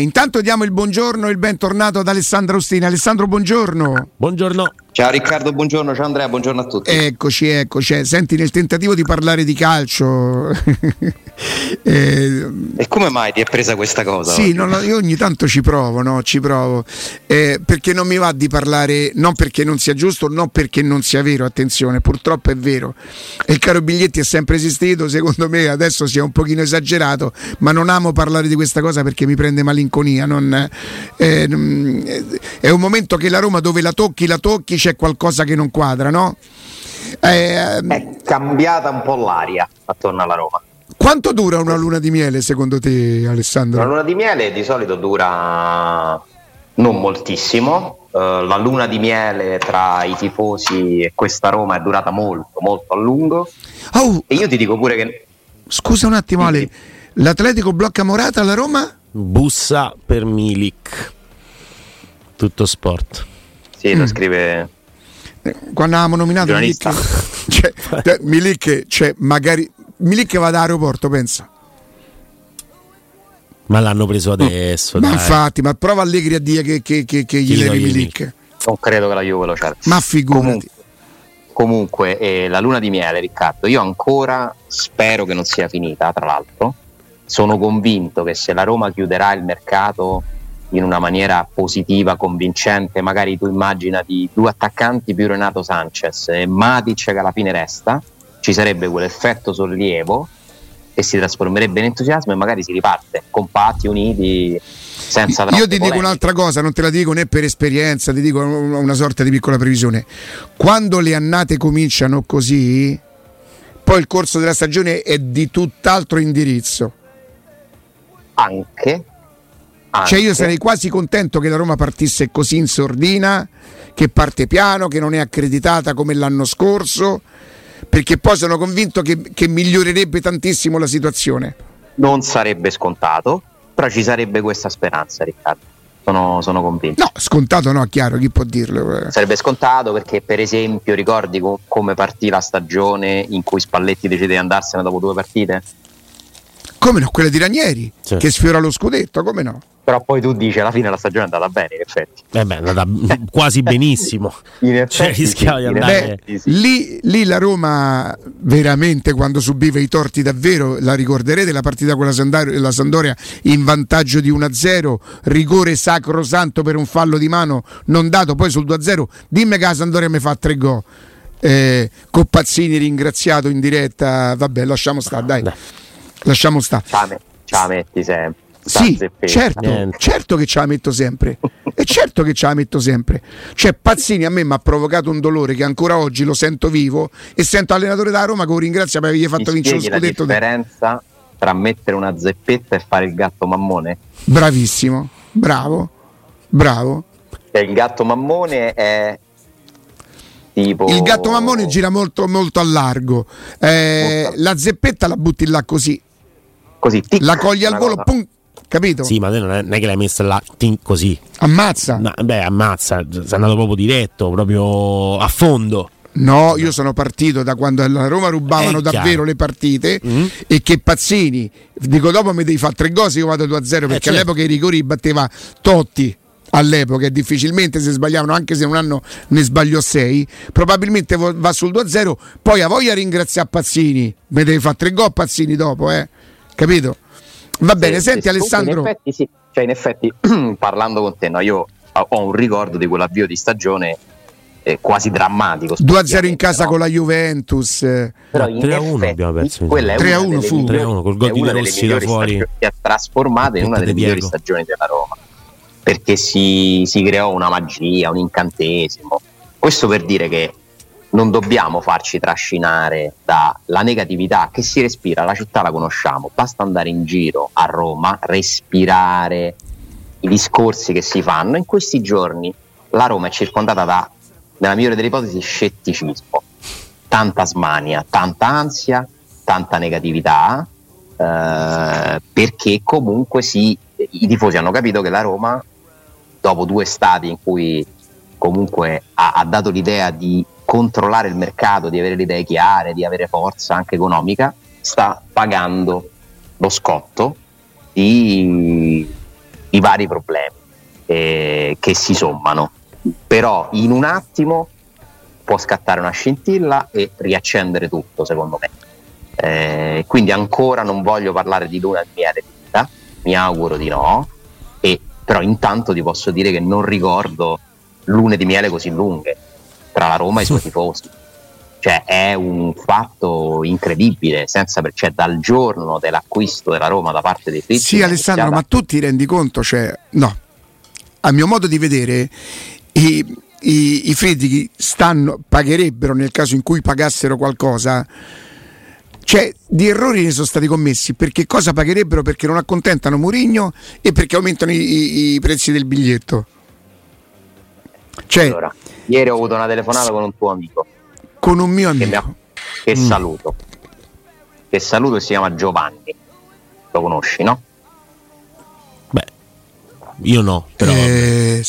Intanto diamo il buongiorno e il bentornato ad Alessandro Ostini. Alessandro, buongiorno. Buongiorno. Ciao Riccardo, buongiorno, ciao Andrea, buongiorno a tutti. Eccoci, eccoci. Senti, nel tentativo di parlare di calcio... eh, e come mai ti è presa questa cosa? Sì, no, no, io ogni tanto ci provo, no? ci provo. Eh, perché non mi va di parlare, non perché non sia giusto, non perché non sia vero, attenzione, purtroppo è vero. Il caro biglietti è sempre esistito, secondo me adesso sia un pochino esagerato, ma non amo parlare di questa cosa perché mi prende malinconia. Non, eh, è un momento che la Roma dove la tocchi, la tocchi c'è qualcosa che non quadra, no? Eh, è cambiata un po' l'aria attorno alla Roma. Quanto dura una luna di miele secondo te, Alessandro? Una luna di miele di solito dura non moltissimo. Uh, la luna di miele tra i tifosi e questa Roma è durata molto, molto a lungo. Oh, e io ti dico pure che. Scusa un attimo, Ale. L'Atletico blocca Morata alla Roma? Bussa per Milik. Tutto sport. Sì, mm. lo scrive quando avevamo nominato Milik, cioè, Milik, cioè, magari Milik va all'aeroporto, pensa. Ma l'hanno preso adesso. Ma infatti, ma prova Allegri a dire che, che, che, che gli levi Milik. Non credo che la Juve lo cerchi. Ma figurati. Comunque, comunque eh, la luna di miele, Riccardo, io ancora spero che non sia finita, tra l'altro. Sono convinto che se la Roma chiuderà il mercato in una maniera positiva, convincente, magari tu immaginati due attaccanti più Renato Sanchez e Matic che alla fine resta, ci sarebbe quell'effetto sollievo e si trasformerebbe in entusiasmo e magari si riparte compatti, uniti, senza Io ti dico un'altra cosa, non te la dico né per esperienza, ti dico una sorta di piccola previsione. Quando le annate cominciano così, poi il corso della stagione è di tutt'altro indirizzo. Anche, anche. Cioè io sarei quasi contento che la Roma partisse così in sordina, che parte piano, che non è accreditata come l'anno scorso, perché poi sono convinto che, che migliorerebbe tantissimo la situazione. Non sarebbe scontato, però ci sarebbe questa speranza, Riccardo. Sono, sono, convinto. No, scontato no, chiaro, chi può dirlo? Sarebbe scontato perché, per esempio, ricordi co- come partì la stagione in cui Spalletti decide di andarsene dopo due partite? Come no, quella di Ranieri, certo. che sfiora lo scudetto, come no? però poi tu dici alla fine la stagione è andata bene in effetti eh beh, è andata quasi benissimo in effetti, cioè, rischiava sì, di andare beh, sì. lì, lì, la Roma veramente quando subiva i torti davvero la ricorderete la partita con la Sandoria, la Sandoria in vantaggio di 1-0 rigore sacrosanto per un fallo di mano non dato poi sul 2-0 dimmi che la Sandoria mi fa tre gol eh, Coppazzini ringraziato in diretta vabbè lasciamo stare dai lasciamo stare ce la metti sempre sì, certo, certo che ce la metto sempre. e certo che ce la metto sempre. Cioè, Pazzini a me mi ha provocato un dolore che ancora oggi lo sento vivo e sento allenatore da Roma che lo ringrazia per avergli fatto vincere lo scudetto. La differenza tra mettere una zeppetta e fare il gatto mammone? Bravissimo, bravo, bravo. Cioè, il gatto mammone è Tipo... Il gatto mammone gira molto, molto a largo. Eh, la zeppetta la butti là così. Così, tic, la cogli al volo, pum, capito? Sì, ma non è, non è che l'hai messa là così. Ammazza. No, beh, ammazza, sei andato proprio diretto, proprio a fondo. No, io sono partito da quando alla Roma rubavano davvero le partite mm. e che Pazzini, dico dopo mi devi fare tre gol io vado 2-0 perché eh, certo. all'epoca i rigori batteva Totti all'epoca e difficilmente si sbagliavano anche se un anno ne sbagliò 6 probabilmente va sul 2-0 poi a voglia ringraziare Pazzini mi devi fare tre gol Pazzini dopo eh capito? Va bene, sì, senti sì, Alessandro. In effetti, sì. cioè, in effetti parlando con te, no, io ho un ricordo di quell'avvio di stagione eh, quasi drammatico. 2-0 in casa no? con la Juventus. Però 3-1 abbiamo perso. 3-1 fu. 3-1 col gol di Rossi da fuori. Si è trasformata in una delle migliori stagioni della Roma. Perché si, si creò una magia, un incantesimo. Questo per dire che non dobbiamo farci trascinare dalla negatività che si respira, la città la conosciamo, basta andare in giro a Roma, respirare i discorsi che si fanno. In questi giorni la Roma è circondata da, nella migliore delle ipotesi, scetticismo, tanta smania, tanta ansia, tanta negatività, eh, perché comunque sì, i tifosi hanno capito che la Roma, dopo due stati in cui comunque ha, ha dato l'idea di controllare il mercato, di avere le idee chiare, di avere forza anche economica, sta pagando lo scotto di, i vari problemi eh, che si sommano. Però in un attimo può scattare una scintilla e riaccendere tutto, secondo me. Eh, quindi ancora non voglio parlare di luna di miele di vita, mi auguro di no, e, però intanto ti posso dire che non ricordo lune di miele così lunghe tra la Roma e i suoi tifosi. Cioè è un fatto incredibile, senza cioè, dal giorno dell'acquisto della Roma da parte dei Fritz. Sì, Alessandro, iniziata... ma tu ti rendi conto, cioè, no, a mio modo di vedere, i, i, i Friedrich stanno, pagherebbero nel caso in cui pagassero qualcosa. Cioè, di errori ne sono stati commessi perché cosa pagherebbero? Perché non accontentano Murigno e perché aumentano i, i, i prezzi del biglietto. Cioè, allora, ieri ho avuto una telefonata con un tuo amico. Con un mio amico. Che, ha, che mm. saluto. Che saluto si chiama Giovanni. Lo conosci, no? Beh, io no, però. Eh,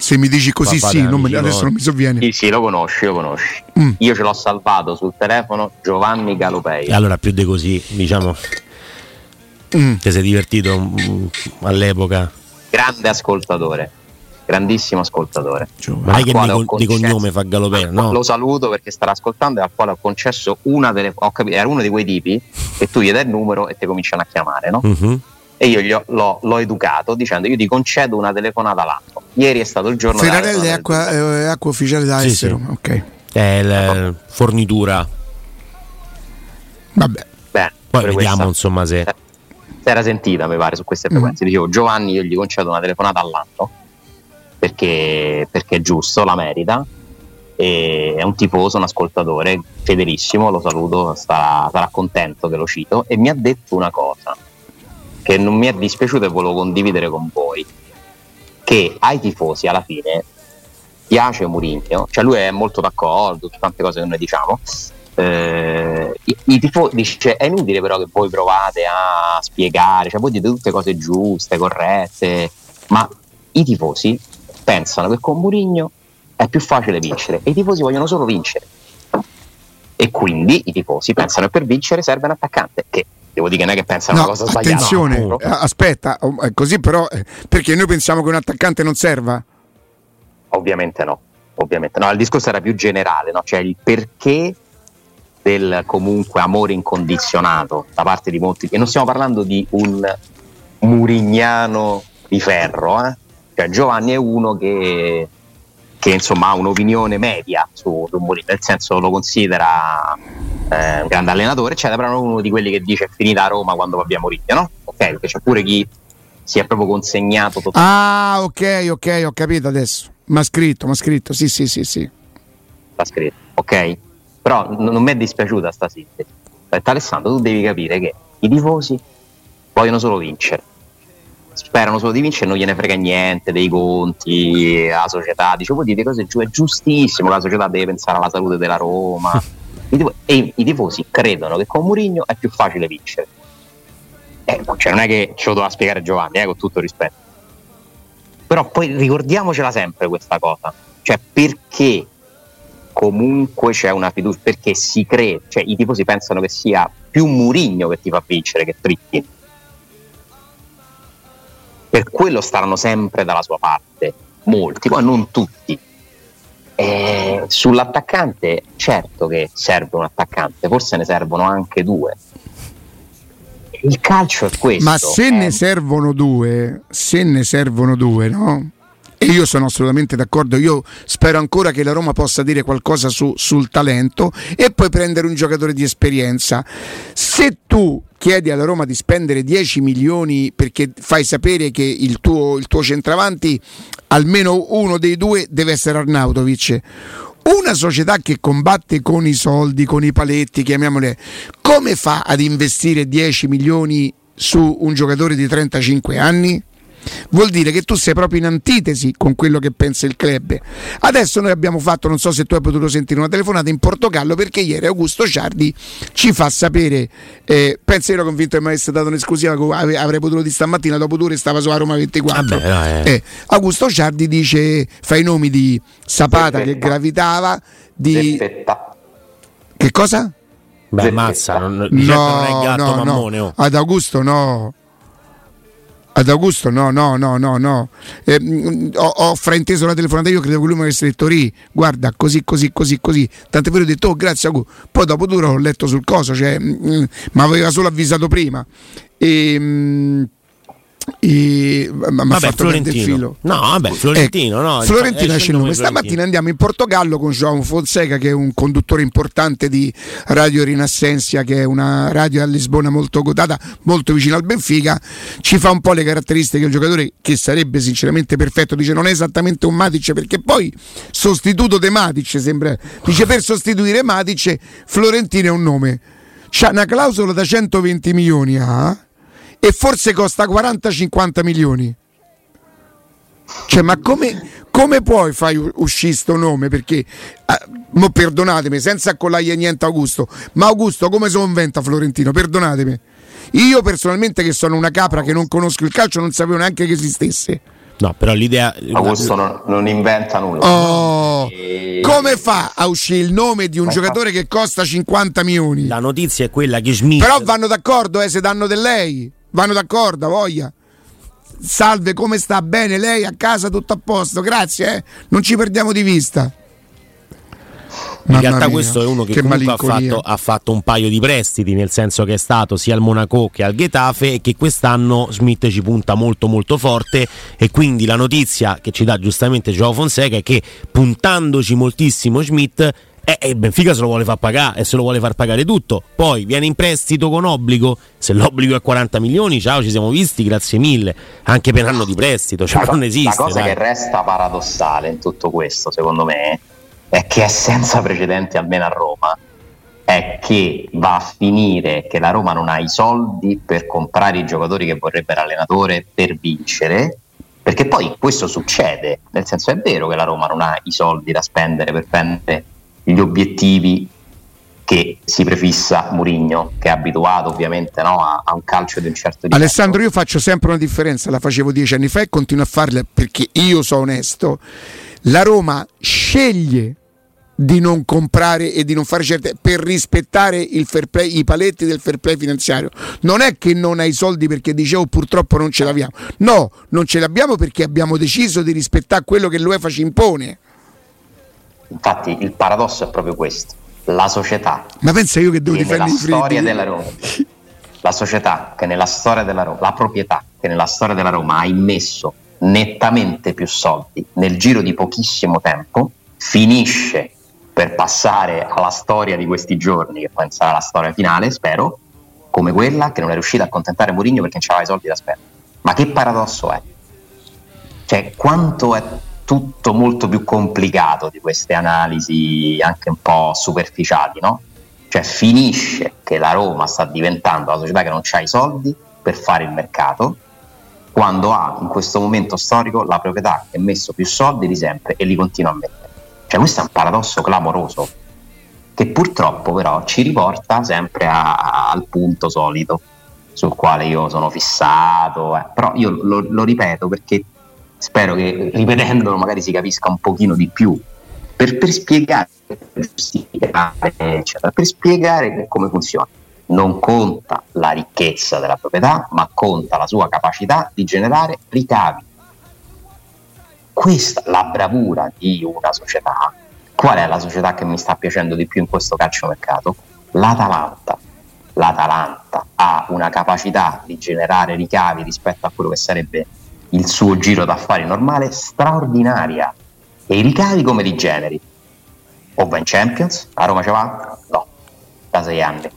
se mi dici così, sì, non me, adesso non mi sovviene. Sì, sì, lo conosci, lo conosci. Mm. Io ce l'ho salvato sul telefono Giovanni Galopei. Allora, più di così, diciamo. Mm. Ti sei divertito mm, all'epoca? Grande ascoltatore, grandissimo ascoltatore. Ma è che di, di cognome fa Galopei, no? Lo saluto perché starà ascoltando e al quale ho concesso una delle. Ho capito, era uno di quei tipi che tu gli dai il numero e ti cominciano a chiamare, no? Mm-hmm e io l'ho, l'ho, educato dicendo io ti concedo una telefonata l'anno. Ieri è stato il giorno Ferrarelli è acqua, è acqua, ufficiale da sì, estero, sì. ok. È la fornitura. Vabbè. Beh, Poi vediamo questa, insomma se... Si era sentita mi pare su queste frequenze. Mm. Dicevo Giovanni io gli concedo una telefonata all'anno perché, perché è giusto, la merita. E è un tifoso, un ascoltatore fedelissimo, lo saluto, sarà, sarà contento che lo cito. E mi ha detto una cosa che non mi è dispiaciuto e volevo condividere con voi, che ai tifosi alla fine piace Mourinho, cioè lui è molto d'accordo su tante cose che noi diciamo, eh, i, i tifosi, dice, è inutile però che voi provate a spiegare, cioè voi dite tutte cose giuste, corrette, ma i tifosi pensano che con Mourinho è più facile vincere e i tifosi vogliono solo vincere e quindi i tifosi pensano che per vincere serve un attaccante che devo dire che non è che pensano no, una cosa sbagliata. Attenzione, no. Aspetta, oh, così però, eh, perché noi pensiamo che un attaccante non serva? Ovviamente no, ovviamente no, il discorso era più generale, no? cioè il perché del comunque amore incondizionato da parte di molti, e non stiamo parlando di un murignano di ferro, eh? Cioè Giovanni è uno che che insomma ha un'opinione media su, su Mourinho, nel senso lo considera eh, un grande allenatore, eccetera, però non uno di quelli che dice è finita a Roma quando va via Mourinho, no? Ok, perché c'è pure chi si è proprio consegnato totalmente. Ah, ok, ok, ho capito adesso. Mi ha scritto, mi ha scritto, sì, sì, sì, sì. L'ha scritto, ok? Però n- non mi è dispiaciuta sta sintesi. Alessandro, tu devi capire che i tifosi vogliono solo vincere sperano solo di vincere, non gliene frega niente dei conti, la società, dice voi dite cose giù, è giustissimo, la società deve pensare alla salute della Roma. e i tifosi credono che con Mourinho è più facile vincere. Eh, cioè non è che ce lo doveva spiegare Giovanni, eh, con tutto rispetto. Però poi ricordiamocela sempre questa cosa, cioè perché comunque c'è una fiducia, perché si crede, cioè i tifosi pensano che sia più Murigno che ti fa vincere che Fritti per quello staranno sempre dalla sua parte, molti, poi non tutti. E sull'attaccante, certo che serve un attaccante, forse ne servono anche due. Il calcio è questo. Ma se eh. ne servono due, se ne servono due, no? E io sono assolutamente d'accordo, io spero ancora che la Roma possa dire qualcosa su, sul talento e poi prendere un giocatore di esperienza. Se tu chiedi alla Roma di spendere 10 milioni perché fai sapere che il tuo, il tuo centravanti, almeno uno dei due, deve essere Arnautovic. Una società che combatte con i soldi, con i paletti, chiamiamole, come fa ad investire 10 milioni su un giocatore di 35 anni? Vuol dire che tu sei proprio in antitesi con quello che pensa il club. Adesso noi abbiamo fatto, non so se tu hai potuto sentire una telefonata in Portogallo perché ieri Augusto Ciardi ci fa sapere, eh, penso ero convinto che mi avesse dato un'esclusiva che avrei potuto di stamattina, dopo due ore stava su Roma 24. Vabbè, eh. Eh, Augusto Ciardi dice, fa i nomi di Sapata Zeppetta. che gravitava, di... Zeppetta. Che cosa? Beh, mazza, non, no, non è gatto no, mammone. No. Oh. Ad Augusto no. Ad Augusto no, no, no, no, no. Eh, ho, ho, frainteso la telefonata, io credevo che lui mi avesse detto Ri, guarda, così, così, così, così. Tant'è vero ho detto, oh, grazie Augusto. Poi dopo due ho letto sul coso, cioè, mi aveva solo avvisato prima. E, mh, e mi ha fatto Florentino. il filo. No, vabbè, Florentino, ecco, no, Florentino esce il nome. Stamattina andiamo in Portogallo con João Fonseca, che è un conduttore importante di Radio Rinassensia, che è una radio a Lisbona molto quotata, molto vicino al Benfica. Ci fa un po' le caratteristiche del giocatore, che sarebbe sinceramente perfetto. Dice non è esattamente un Matic, perché poi sostituto de Matic sembra. Dice per sostituire Matic, Florentino è un nome. C'ha una clausola da 120 milioni a. Eh? E forse costa 40-50 milioni. Cioè, ma come, come puoi fare uscire sto nome? Perché, eh, perdonatemi, senza accollare niente Augusto, ma Augusto come si inventa Florentino? Perdonatemi. Io personalmente che sono una capra che non conosco il calcio non sapevo neanche che esistesse. No, però l'idea. Augusto non, non inventa nulla. Oh, e... Come fa a uscire il nome di un Ma giocatore fa... che costa 50 milioni? La notizia è quella che Smith. Però vanno d'accordo, eh, se danno del lei. Vanno d'accordo, voglia. Salve, come sta? Bene, lei a casa tutto a posto, grazie, eh? non ci perdiamo di vista. In Mamma realtà mia, questo è uno che, che comunque ha fatto, ha fatto, un paio di prestiti, nel senso che è stato sia al Monaco che al Getafe e che quest'anno Smith ci punta molto molto forte e quindi la notizia che ci dà giustamente Joao Fonseca è che puntandoci moltissimo Smith e eh, eh, Benfica se lo vuole far pagare e se lo vuole far pagare tutto. Poi viene in prestito con obbligo. Se l'obbligo è 40 milioni, ciao, ci siamo visti, grazie mille. Anche per anno di prestito, cioè non esiste. La cosa dai. che resta paradossale in tutto questo, secondo me, è che è senza precedenti almeno a Roma. È che va a finire che la Roma non ha i soldi per comprare i giocatori che vorrebbe l'allenatore per vincere. Perché poi questo succede, nel senso è vero che la Roma non ha i soldi da spendere per prendere gli obiettivi che si prefissa Murigno, che è abituato ovviamente no, a, a, un calcio di un certo tipo. Alessandro, io faccio sempre una differenza, la facevo dieci anni fa e continuo a farla perché io sono onesto. La Roma sceglie di non comprare e di non fare certe per rispettare il fair play, i paletti del fair play finanziario. Non è che non hai soldi perché dicevo purtroppo non ce l'abbiamo. No, non ce l'abbiamo perché abbiamo deciso di rispettare quello che l'UEFA ci impone. Infatti il paradosso è proprio questo. La società Ma pensa io che devo difendere la storia della Roma. La società che nella storia della Roma, la proprietà che nella storia della Roma ha immesso nettamente più soldi nel giro di pochissimo tempo, finisce per passare alla storia di questi giorni, che poi sarà la storia finale, spero, come quella che non è riuscita a accontentare Mourinho perché non c'aveva i soldi da spendere. Ma che paradosso è? Cioè, quanto è tutto molto più complicato di queste analisi anche un po' superficiali, no? Cioè finisce che la Roma sta diventando la società che non ha i soldi per fare il mercato, quando ha in questo momento storico la proprietà che ha messo più soldi di sempre e li continua a mettere. Cioè questo è un paradosso clamoroso che purtroppo però ci riporta sempre a, a, al punto solito sul quale io sono fissato, eh. però io lo, lo ripeto perché spero che ripetendolo magari si capisca un pochino di più, per, per spiegare, eccetera, per spiegare come funziona. Non conta la ricchezza della proprietà, ma conta la sua capacità di generare ricavi. Questa è la bravura di una società. Qual è la società che mi sta piacendo di più in questo calciomercato? L'Atalanta. L'Atalanta ha una capacità di generare ricavi rispetto a quello che sarebbe il suo giro d'affari normale straordinaria e i ricavi come li generi? O va in Champions? A Roma ce va? No, da sei anni.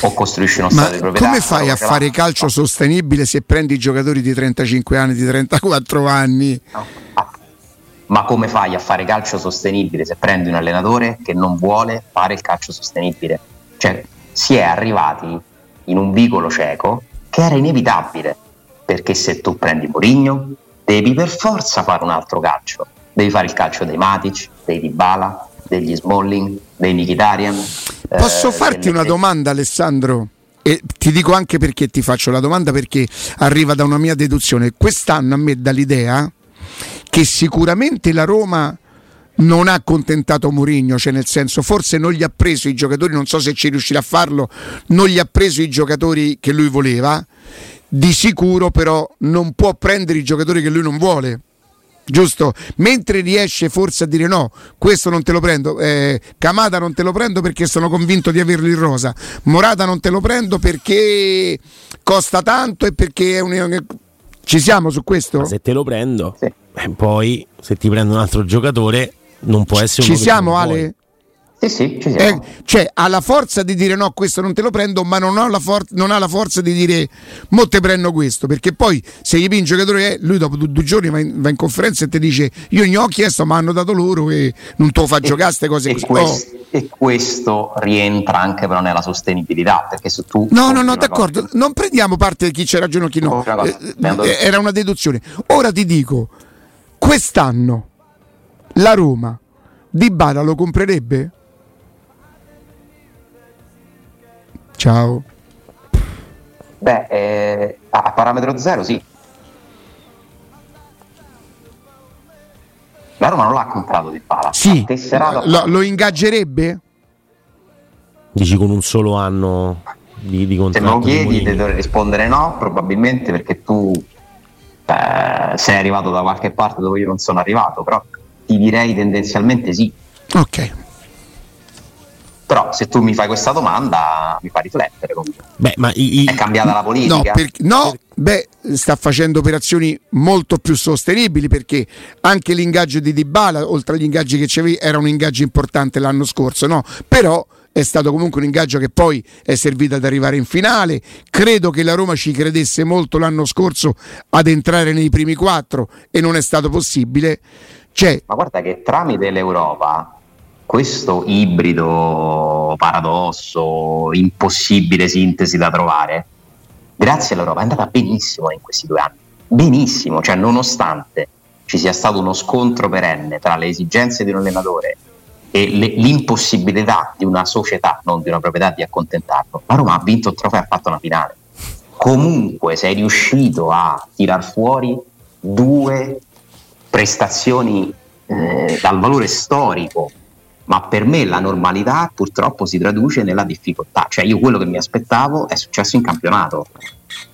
O costruisci uno stato di proprietà? Come fai a, a fare va? calcio no. sostenibile se prendi i giocatori di 35 anni, di 34 anni? No. Ah. Ma come fai a fare calcio sostenibile se prendi un allenatore che non vuole fare il calcio sostenibile? Cioè, si è arrivati in un vicolo cieco che era inevitabile perché se tu prendi Mourinho devi per forza fare un altro calcio, devi fare il calcio dei Matic, dei Dybala, degli Smalling, dei Mkhitaryan. Posso eh, farti una domanda Alessandro? E ti dico anche perché ti faccio la domanda perché arriva da una mia deduzione. Quest'anno a me dà l'idea che sicuramente la Roma non ha accontentato Mourinho, cioè nel senso forse non gli ha preso i giocatori, non so se ci riuscirà a farlo, non gli ha preso i giocatori che lui voleva di sicuro però non può prendere i giocatori che lui non vuole giusto? Mentre riesce forse a dire no, questo non te lo prendo, eh, Camada non te lo prendo perché sono convinto di averlo in rosa, Morata non te lo prendo perché costa tanto e perché è un... Ci siamo su questo? Ma se te lo prendo, sì. eh, poi se ti prendo un altro giocatore non può essere Ci siamo Ale? Vuoi. Sì, sì, ci. Eh, cioè, ha la forza di dire no, questo non te lo prendo, ma non ha la, for- non ha la forza di dire mo te prendo questo, perché poi se gli un giocatore, eh, lui dopo due, due giorni va in, va in, conferenza e ti dice io non ho chiesto, ma hanno dato loro e non te lo fa giocare queste cose e così. Questo, oh. E questo rientra anche però nella sostenibilità, perché se tu... No, no, no, d'accordo, cosa... non prendiamo parte di chi c'è ragione o chi no, eh, eh, era una deduzione. Ora ti dico, quest'anno la Roma di Bala lo comprerebbe? Ciao. Beh, eh, a parametro zero sì. La Roma non l'ha comprato di pala. Sì, lo, lo, ingaggerebbe? Dici con un solo anno di, di contratto? Se me lo chiedi ti dovrei rispondere no, probabilmente perché tu eh, sei arrivato da qualche parte dove io non sono arrivato, però ti direi tendenzialmente sì. Ok. Però se tu mi fai questa domanda mi fa riflettere comunque. Beh, ma i, i, è cambiata la politica? No, per, no beh, sta facendo operazioni molto più sostenibili perché anche l'ingaggio di Dybala, oltre agli ingaggi che c'avevi, era un ingaggio importante l'anno scorso, no? Però è stato comunque un ingaggio che poi è servito ad arrivare in finale. Credo che la Roma ci credesse molto l'anno scorso ad entrare nei primi quattro e non è stato possibile. C'è... Ma guarda che tramite l'Europa questo ibrido paradosso, impossibile sintesi da trovare, grazie all'Europa è andata benissimo in questi due anni. Benissimo, cioè nonostante ci sia stato uno scontro perenne tra le esigenze di un allenatore e le, l'impossibilità di una società, non di una proprietà, di accontentarlo, la Roma ha vinto il trofeo e ha fatto una finale. Comunque sei riuscito a tirar fuori due prestazioni eh, dal valore storico ma per me la normalità purtroppo si traduce nella difficoltà, cioè io quello che mi aspettavo è successo in campionato,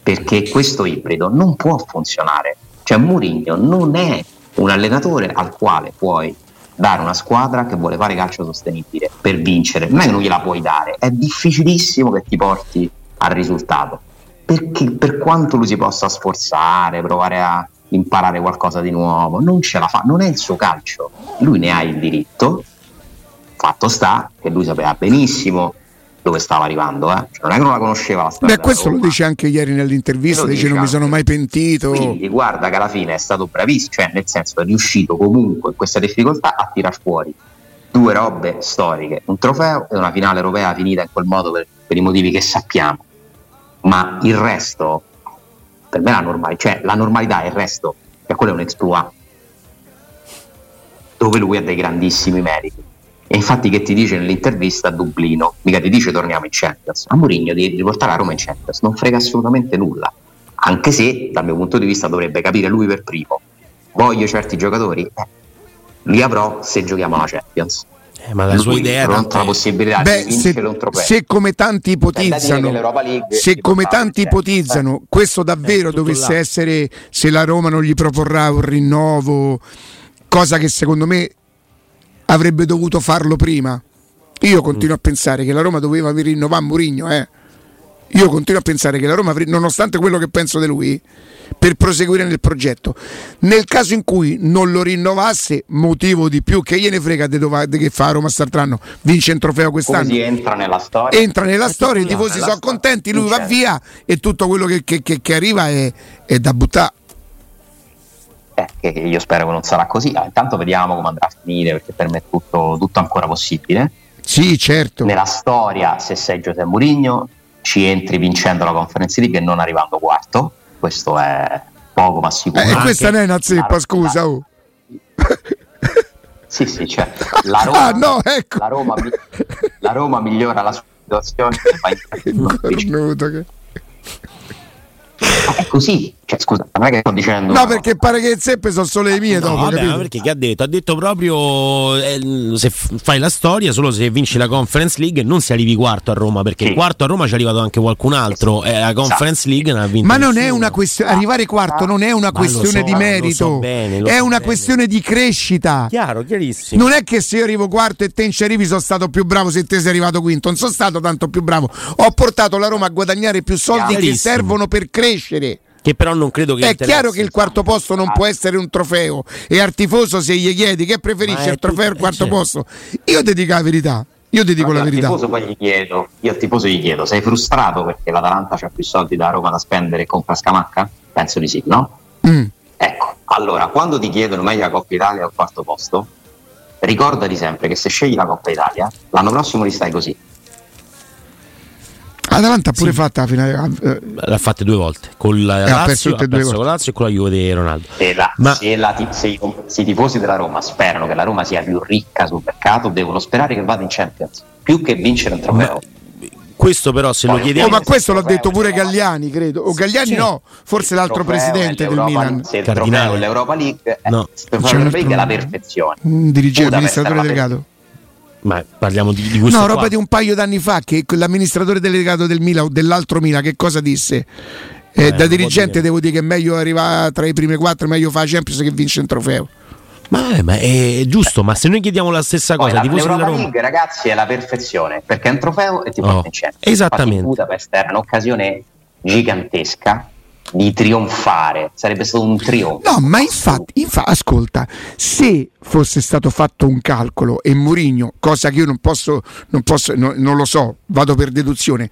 perché questo ibrido non può funzionare, cioè Mourinho non è un allenatore al quale puoi dare una squadra che vuole fare calcio sostenibile per vincere, non è che non gliela puoi dare, è difficilissimo che ti porti al risultato, perché per quanto lui si possa sforzare, provare a imparare qualcosa di nuovo, non ce la fa, non è il suo calcio, lui ne ha il diritto Fatto sta che lui sapeva benissimo dove stava arrivando, eh? cioè, non è che non la conosceva la storia. Beh, questo lo dice anche ieri nell'intervista, dice non mi sono mai pentito. Quindi guarda che alla fine è stato bravissimo, cioè nel senso è riuscito comunque in questa difficoltà a tirar fuori due robe storiche, un trofeo e una finale europea finita in quel modo per, per i motivi che sappiamo. Ma il resto, per me la normalità, cioè la normalità è il resto, cioè quello è un exploit dove lui ha dei grandissimi meriti e infatti che ti dice nell'intervista a Dublino, mica ti dice torniamo in Champions, a Mourinho di riportare la Roma in Champions non frega assolutamente nulla, anche se dal mio punto di vista dovrebbe capire lui per primo, voglio certi giocatori, eh, li avrò se giochiamo alla Champions. Eh, ma la sua idea non ha la possibilità Beh, di vincere se, un trofeo. Se come tanti ipotizzano, se come tanti ipotizzano, eh. questo davvero dovesse là. essere se la Roma non gli proporrà un rinnovo, cosa che secondo me avrebbe dovuto farlo prima. Io continuo a pensare che la Roma doveva rinnovare Mourinho, eh. Io continuo a pensare che la Roma, nonostante quello che penso di lui, per proseguire nel progetto, nel caso in cui non lo rinnovasse, motivo di più che gliene frega di che fa Roma quest'anno, vince un trofeo quest'anno. Così entra nella storia. Entra nella storia, i tifosi sono contenti, lui va via e tutto quello che, che, che, che arriva è, è da buttare eh, io spero che non sarà così. Ah, intanto vediamo come andrà a finire, perché per me è tutto, tutto ancora possibile. Sì, certo. Nella storia, se sei Giuseppe Mourinho, ci entri vincendo la Conference League e non arrivando quarto. Questo è poco ma sicuro. E eh, questa non è una zeppa, scusa. Oh. sì, sì, certo. La Roma, ah, no, ecco. la, Roma, la Roma migliora la sua situazione. È così, Cioè, scusa, non è che sto dicendo. No, perché pare che Zeppe sono solo le mie no, dopo. Vabbè, perché che ha detto? Ha detto proprio eh, se fai la storia, solo se vinci la Conference League non si arrivi quarto a Roma, perché sì. quarto a Roma ci è arrivato anche qualcun altro. Sì. Eh, la Conference League non ha vinto. Ma non nessuno. è una questione. Arrivare quarto non è una questione so, di merito, so bene, è una bene. questione di crescita. Chiaro, chiarissimo. Non è che se io arrivo quarto e te ci arrivi sono stato più bravo se te sei arrivato quinto. Non sono stato tanto più bravo. Ho portato la Roma a guadagnare più soldi che servono per crescere che però non credo che è chiaro che il quarto posto non può essere un trofeo e al tifoso se gli chiedi che preferisce il trofeo o il quarto certo. posto io ti dico la verità io ti dico Vabbè, la verità. Al tifoso poi gli chiedo, io al tifoso gli chiedo, sei frustrato perché l'Atalanta ha più soldi da Roma da spendere e compra Scamacca? Penso di sì, no? Mm. Ecco, allora, quando ti chiedono meglio la Coppa Italia o il quarto posto, ricordati sempre che se scegli la Coppa Italia, l'anno prossimo li stai così. Atalanta ha pure sì. fatta la finale. Eh. L'ha fatta due volte con la Lazio, ha perso, ha perso con la Lazio e con la Juve di Ronaldo. Se, la, Ma... se, la, se, i, se, i, tifosi della Roma sperano che la Roma sia più ricca sul mercato, devono sperare che vada in Champions più che vincere un trofeo. Ma questo però se lo chiediamo oh, ma questo l'ha detto pure Galliani credo o Galliani sì. no forse l'altro presidente del Milan se il trofeo l'Europa League no. l'Europa League è la perfezione un dirigente amministratore delegato ma parliamo di, di questo. No, roba di un paio d'anni fa che l'amministratore delegato del Milan o dell'altro Milan che cosa disse? Eh, eh, da dirigente dire. devo dire che è meglio arrivare tra i primi quattro, meglio fare Champions che vince un trofeo. Ma, ma, è giusto, ma se noi chiediamo la stessa cosa, la, l'Europa League, ragazzi, è la perfezione perché è un trofeo e ti porta oh, in Champions. Esattamente. Budapest era un'occasione gigantesca di trionfare, sarebbe stato un trionfo. No, ma infatti, infatti, ascolta, se fosse stato fatto un calcolo e Mourinho, cosa che io non posso, non, posso no, non lo so, vado per deduzione,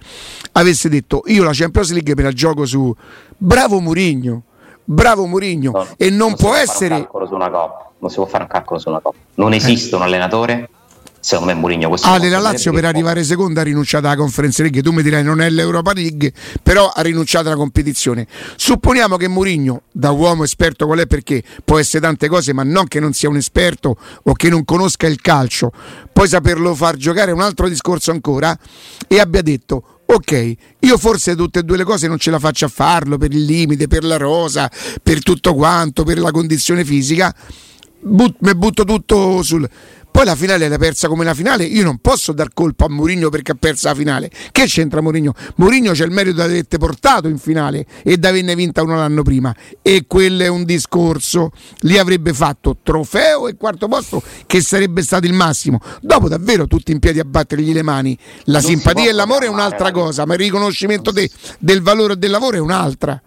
avesse detto io la Champions League me la gioco su bravo Mourinho, bravo Mourinho no, e non, non può essere... Non si può fare un calcolo su una coppa, non esiste eh. un allenatore secondo me Mourinho questo ah, la Lazio per arrivare seconda ha rinunciato alla Conference League. Tu mi dirai non è l'Europa League però ha rinunciato alla competizione. Supponiamo che Mourinho da uomo esperto qual è perché può essere tante cose ma non che non sia un esperto o che non conosca il calcio poi saperlo far giocare è un altro discorso ancora e abbia detto ok, io forse tutte e due le cose non ce la faccio a farlo per il limite, per la rosa, per tutto quanto, per la condizione fisica, but, mi butto tutto sul poi la finale l'ha persa come la finale. Io non posso dar colpa a Mourinho perché ha perso la finale. Che c'entra Mourinho? Mourinho c'è il merito di averte portato in finale e di averne vinta uno l'anno prima. E quello è un discorso. Lì avrebbe fatto trofeo e quarto posto, che sarebbe stato il massimo. Dopo davvero tutti in piedi a battergli le mani. La non simpatia e l'amore è un'altra cosa, ma il riconoscimento de, del valore del lavoro è un'altra.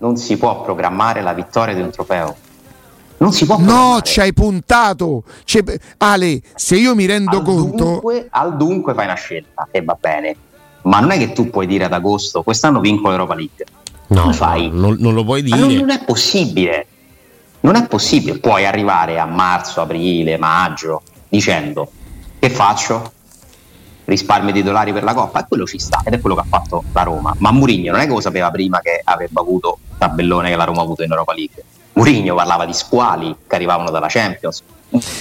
Non si può programmare la vittoria di un trofeo non si può No, ci hai puntato. C'è... Ale, se io mi rendo al conto. Dunque, al dunque fai una scelta e va bene. Ma non è che tu puoi dire ad agosto quest'anno vinco l'Europa League. No, fai? Non, non, lo puoi dire. Non, non, è possibile. Non è possibile. Puoi arrivare a marzo, aprile, maggio dicendo che faccio? Risparmio di dollari per la Coppa e quello ci sta ed è quello che ha fatto la Roma. Ma Murigno non è che lo sapeva prima che avrebbe avuto il tabellone che la Roma ha avuto in Europa League Mourinho parlava di squali che arrivavano dalla Champions.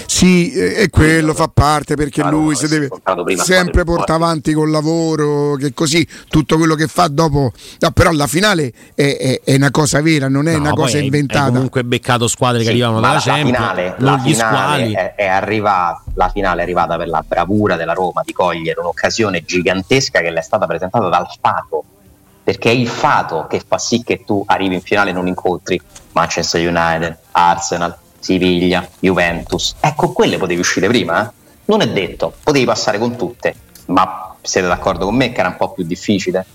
Sì, e quello fa parte perché ah, lui si deve sempre portare avanti col lavoro, che così tutto quello che fa dopo. No, però la finale è, è, è, una cosa vera, non è no, una cosa inventata. È comunque beccato squadre sì, che arrivavano dalla Champions. Finale, la finale è, è arrivata, la finale è arrivata per la bravura della Roma di cogliere un'occasione gigantesca che le è stata presentata dal Fato perché è il fato che fa sì che tu arrivi in finale e non incontri Manchester United, Arsenal, Siviglia, Juventus. Ecco, quelle potevi uscire prima, eh? non è detto, potevi passare con tutte, ma siete d'accordo con me che era un po' più difficile?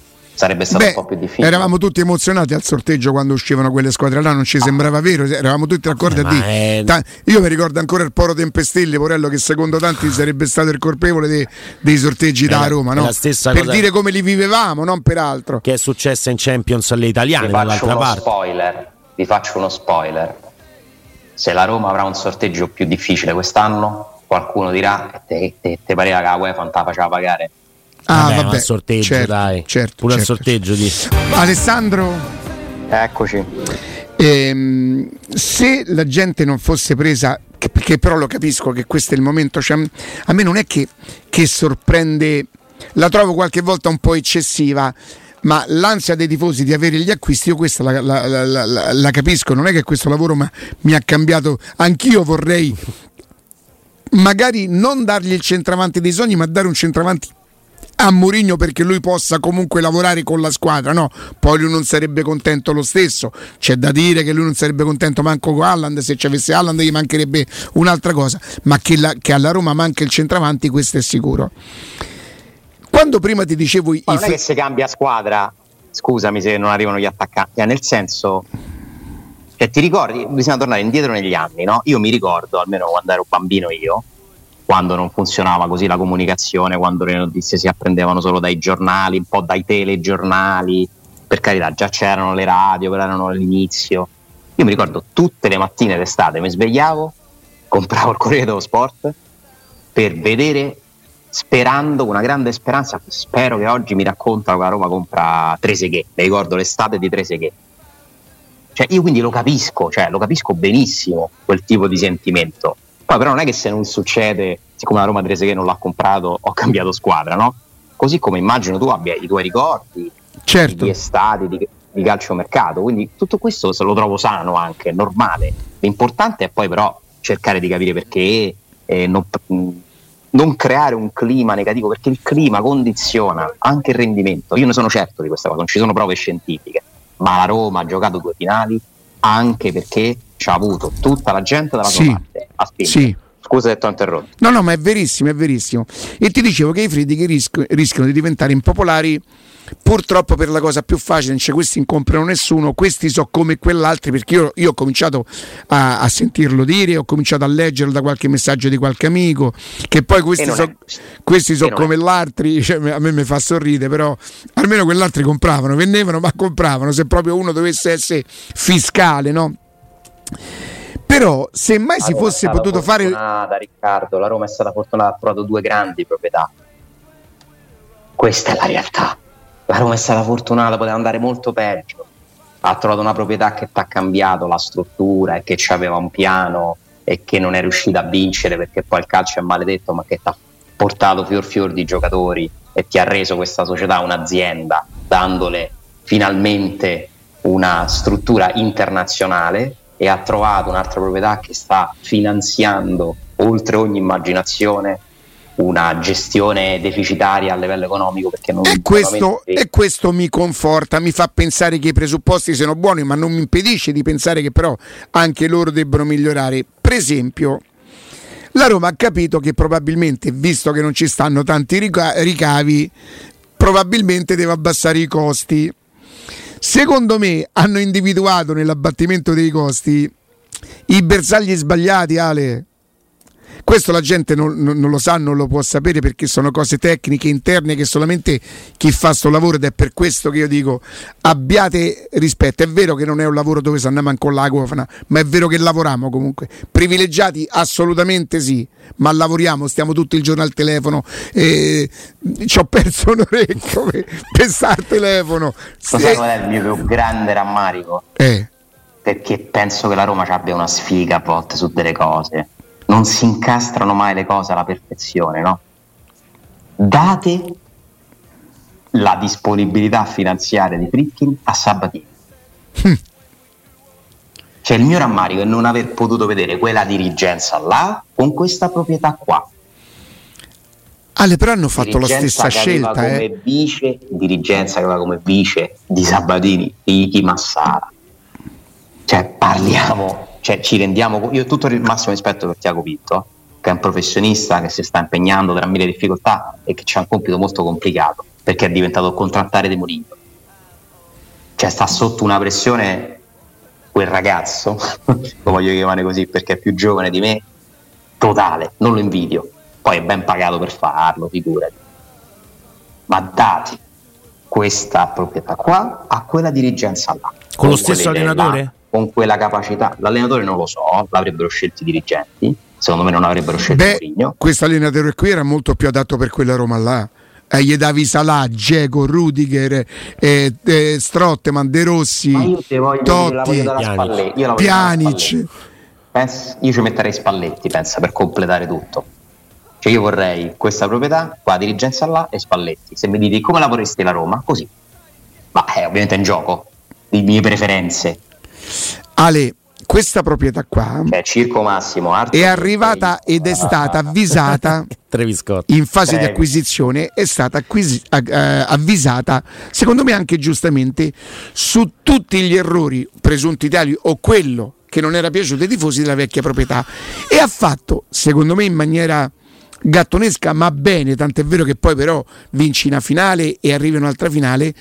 Sarebbe stato Beh, un po' più difficile. Eravamo tutti emozionati al sorteggio quando uscivano quelle squadre là, non ci sembrava vero, eravamo tutti d'accordo a dire. È... Ta- io mi ricordo ancora il Poro Tempestelli, Porello, che secondo tanti sarebbe stato il colpevole dei, dei sorteggi da Roma, no? per dire come li vivevamo, non per altro. Che è successa in Champions alle italiane vi dall'altra parte. Spoiler, vi faccio uno spoiler. Se la Roma avrà un sorteggio più difficile quest'anno, qualcuno dirà: Te, te, te pareva che la UEFA non te la faceva pagare Ah, vabbè, vabbè. sorteggio, certo, dai. Certo, Pure certo, sorteggio di... Alessandro? Eccoci. Ehm, se la gente non fosse presa, perché però lo capisco che questo è il momento, cioè, a me non è che, che sorprende, la trovo qualche volta un po' eccessiva, ma l'ansia dei tifosi di avere gli acquisti, io questa la, la, la, la capisco, non è che questo lavoro ma, mi ha cambiato, anch'io vorrei magari non dargli il centravanti dei sogni, ma dare un centravanti a Mourinho perché lui possa comunque lavorare con la squadra, no? Poi lui non sarebbe contento lo stesso. C'è da dire che lui non sarebbe contento manco con Alland, se ci avesse Alland gli mancherebbe un'altra cosa, ma che, la, che alla Roma manca il centravanti, questo è sicuro. Quando prima ti dicevo ma non è che se cambia squadra, scusami se non arrivano gli attaccanti, nel senso cioè, ti ricordi, bisogna tornare indietro negli anni, no? Io mi ricordo, almeno quando ero bambino io, quando non funzionava così la comunicazione, quando le notizie si apprendevano solo dai giornali, un po' dai telegiornali, per carità già c'erano le radio, però erano all'inizio. Io mi ricordo tutte le mattine d'estate mi svegliavo, compravo il Corriere dello Sport per vedere, sperando, con una grande speranza, spero che oggi mi raccontano che la Roma compra Treseghe, mi ricordo l'estate di Treseghe. Cioè, io quindi lo capisco, cioè, lo capisco benissimo quel tipo di sentimento poi però non è che se non succede, siccome la Roma che non l'ha comprato, ho cambiato squadra, no? Così come immagino tu abbia i tuoi ricordi certo. di estati, di, di calciomercato, quindi tutto questo se lo trovo sano anche, normale. L'importante è poi però cercare di capire perché eh, non, non creare un clima negativo, perché il clima condiziona anche il rendimento. Io ne sono certo di questa cosa, non ci sono prove scientifiche, ma la Roma ha giocato due finali anche perché ci ha avuto tutta la gente dalla sua sì, parte a Sì. Scusa se ti ho interrotto. No, no, ma è verissimo, è verissimo. E ti dicevo che i Friedrich rischi, rischiano di diventare impopolari purtroppo per la cosa più facile, cioè questi non comprano nessuno, questi so come quell'altro, perché io, io ho cominciato a, a, sentirlo dire, ho cominciato a leggerlo da qualche messaggio di qualche amico, che poi questi sono so come l'altro, cioè, a me mi fa sorridere, però almeno quell'altro compravano, vendevano ma compravano, se proprio uno dovesse essere fiscale, no? Però se mai si fosse potuto fare... Da Riccardo, la Roma è stata fortunata, ha trovato due grandi proprietà. Questa è la realtà. La Roma è stata fortunata, poteva andare molto peggio. Ha trovato una proprietà che ti ha cambiato la struttura e che aveva un piano e che non è riuscita a vincere perché poi il calcio è maledetto, ma che ti ha portato fior fior di giocatori e ti ha reso questa società un'azienda, dandole finalmente una struttura internazionale e ha trovato un'altra proprietà che sta finanziando oltre ogni immaginazione una gestione deficitaria a livello economico perché non e questo, e questo mi conforta, mi fa pensare che i presupposti siano buoni, ma non mi impedisce di pensare che però anche loro debbano migliorare. Per esempio, la Roma ha capito che probabilmente, visto che non ci stanno tanti ricavi, probabilmente deve abbassare i costi. Secondo me hanno individuato nell'abbattimento dei costi i bersagli sbagliati, Ale. Questo la gente non, non, lo sa, non lo può sapere perché sono cose tecniche interne che solamente chi fa sto lavoro ed è per questo che io dico abbiate rispetto. È vero che non è un lavoro dove si andiamo con la cofana, ma è vero che lavoriamo comunque. Privilegiati assolutamente sì, ma lavoriamo, stiamo tutto il giorno al telefono. Eh, ci ho perso un orecchio per, per stare al telefono. Sai qual è il mio più grande rammarico? Eh. Perché penso che la Roma abbia una sfiga a volte su delle cose non si incastrano mai le cose alla perfezione, no? Date la disponibilità finanziaria di Fritkin a Sabatini. Hm. Cioè il mio rammarico è non aver potuto vedere quella dirigenza là con questa proprietà qua. Ale, però hanno fatto la stessa scelta. Come eh. vice, dirigenza che va come vice di Sabatini, Iki Massara. Cioè parliamo cioè, ci rendiamo io tutto il massimo rispetto per Tiago Pinto che è un professionista che si sta impegnando tra mille difficoltà e che ha un compito molto complicato perché è diventato contrattare di Mourinho. Cioè sta sotto una pressione quel ragazzo lo voglio chiamare così perché è più giovane di me totale, non lo invidio. Poi è ben pagato per farlo, figurati. Ma dati questa proprietà qua a quella dirigenza là. Con lo stesso allenatore? Là, con quella capacità. L'allenatore non lo so, l'avrebbero scelto i dirigenti, secondo me non avrebbero scelto Beh, Mourinho. Questo allenatore qui era molto più adatto per quella Roma là. Eh, gli davi Salà, Geco, Rudiger, eh, eh, Strotteman, De Rossi, Totti, Pjanic. io ci metterei Spalletti, pensa, per completare tutto. Cioè io vorrei questa proprietà, qua dirigenza là e Spalletti. Se mi dite come la vorresti la Roma, così. Ma è ovviamente in gioco, di mie preferenze. Ale, questa proprietà qua cioè, Circo Massimo è arrivata ed è stata avvisata in fase di acquisizione è stata acquisi- uh, avvisata secondo me anche giustamente su tutti gli errori presunti tali o quello che non era piaciuto ai tifosi della vecchia proprietà. E ha fatto secondo me in maniera gattonesca ma bene tant'è vero che poi però vinci una finale e arrivi un'altra finale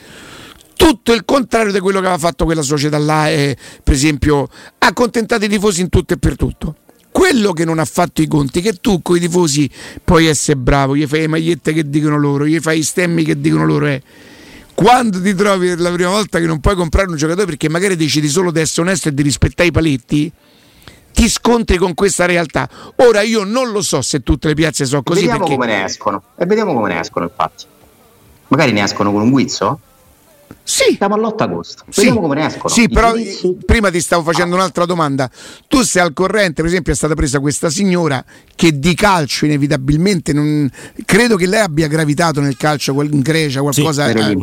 tutto il contrario di quello che aveva fatto quella società là, eh, per esempio, ha accontentato i tifosi in tutto e per tutto. Quello che non ha fatto i conti, che tu con i tifosi puoi essere bravo, gli fai le magliette che dicono loro, gli fai i stemmi che dicono loro, è. Quando ti trovi per la prima volta che non puoi comprare un giocatore perché magari decidi solo di essere onesto e di rispettare i paletti, ti scontri con questa realtà. Ora io non lo so se tutte le piazze sono così. Vediamo perché... come ne escono. E vediamo come ne escono, infatti. Magari ne escono con un guizzo? Sì. Siamo all'8 agosto. Vediamo sì. come ne escono. Sì, però giudizi. prima ti stavo facendo un'altra domanda. Tu sei al corrente, per esempio, è stata presa questa signora che di calcio inevitabilmente non credo che lei abbia gravitato nel calcio in Grecia qualcosa sì, eh,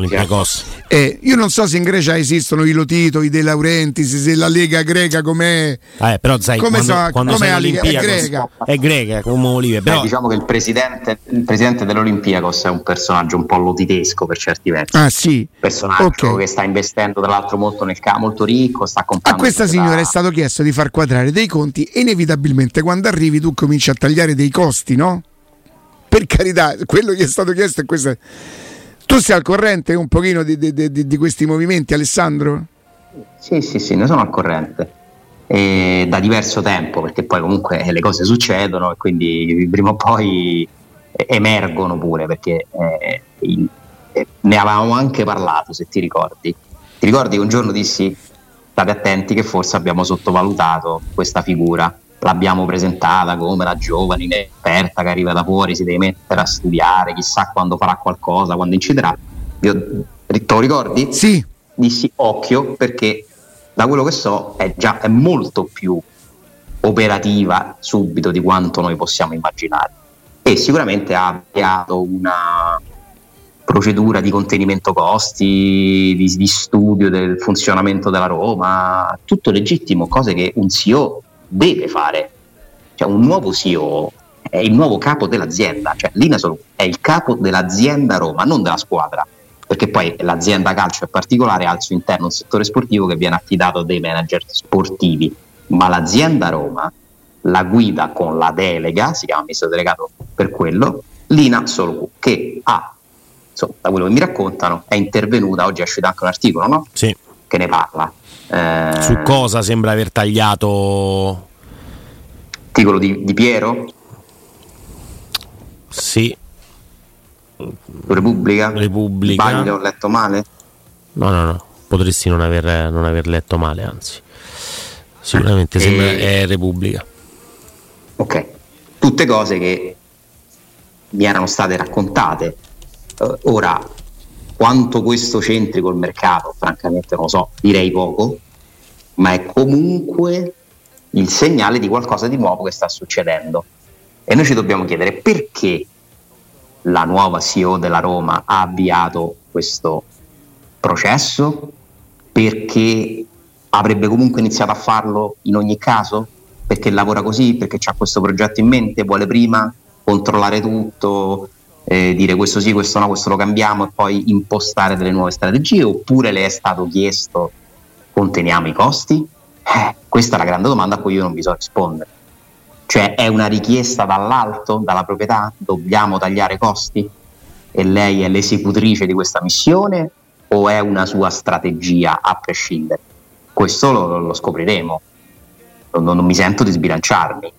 eh, io non so se in Grecia esistono i Lotito, i De Laurentiis, se la Lega greca com'è. Eh, però sai, come quando, so, quando com'è la Lega è greca. È greca come Olive, però... eh, diciamo che il presidente, il presidente dell'Olimpiakos è un personaggio un po' lotitesco per certi versi. Ah, sì. Personaggio okay. Che sta investendo tra l'altro molto nel campo, molto ricco, sta comprando A questa signora è stato chiesto di far quadrare dei conti e inevitabilmente quando arrivi tu cominci a tagliare dei costi, no? Per carità, quello gli è stato chiesto è questo. Tu sei al corrente un pochino di, di, di, di questi movimenti, Alessandro? Sì, sì, sì, ne sono al corrente. E da diverso tempo, perché poi comunque le cose succedono e quindi prima o poi emergono pure, perché eh, eh, ne avevamo anche parlato, se ti ricordi. Ti ricordi che un giorno dissi state attenti che forse abbiamo sottovalutato questa figura l'abbiamo presentata come la giovane inesperta che arriva da fuori, si deve mettere a studiare, chissà quando farà qualcosa, quando inciderà. Io, te lo ricordi? Sì. Dissi occhio perché da quello che so è già è molto più operativa subito di quanto noi possiamo immaginare e sicuramente ha avviato una procedura di contenimento costi, di, di studio del funzionamento della Roma, tutto legittimo, cose che un CEO deve fare. Cioè un nuovo CEO è il nuovo capo dell'azienda, cioè l'Inasol è il capo dell'azienda Roma, non della squadra, perché poi l'azienda calcio è particolare ha al suo interno un settore sportivo che viene affidato a dei manager sportivi, ma l'azienda Roma la guida con la delega, si chiama amministratore delegato per quello, Lina Solo che ha, insomma, da quello che mi raccontano, è intervenuta, oggi è uscito anche un articolo, no? Sì. Che ne parla eh, Su cosa sembra aver tagliato? Articolo di, di Piero? Sì. Repubblica? Repubblica. Sbaglio, ho letto male? No, no, no. Potresti non aver, non aver letto male, anzi. Sicuramente sembra e... è Repubblica. Ok. Tutte cose che mi erano state raccontate. Uh, ora, quanto questo c'entri col mercato, francamente non lo so, direi poco, ma è comunque il segnale di qualcosa di nuovo che sta succedendo. E noi ci dobbiamo chiedere perché la nuova CEO della Roma ha avviato questo processo, perché avrebbe comunque iniziato a farlo in ogni caso, perché lavora così, perché ha questo progetto in mente, vuole prima controllare tutto, eh, dire questo sì, questo no, questo lo cambiamo e poi impostare delle nuove strategie oppure le è stato chiesto conteniamo i costi? Eh, questa è la grande domanda a cui io non vi so rispondere. Cioè è una richiesta dall'alto, dalla proprietà? Dobbiamo tagliare i costi? E lei è l'esecutrice di questa missione o è una sua strategia a prescindere? Questo lo, lo scopriremo. Non, non mi sento di sbilanciarmi.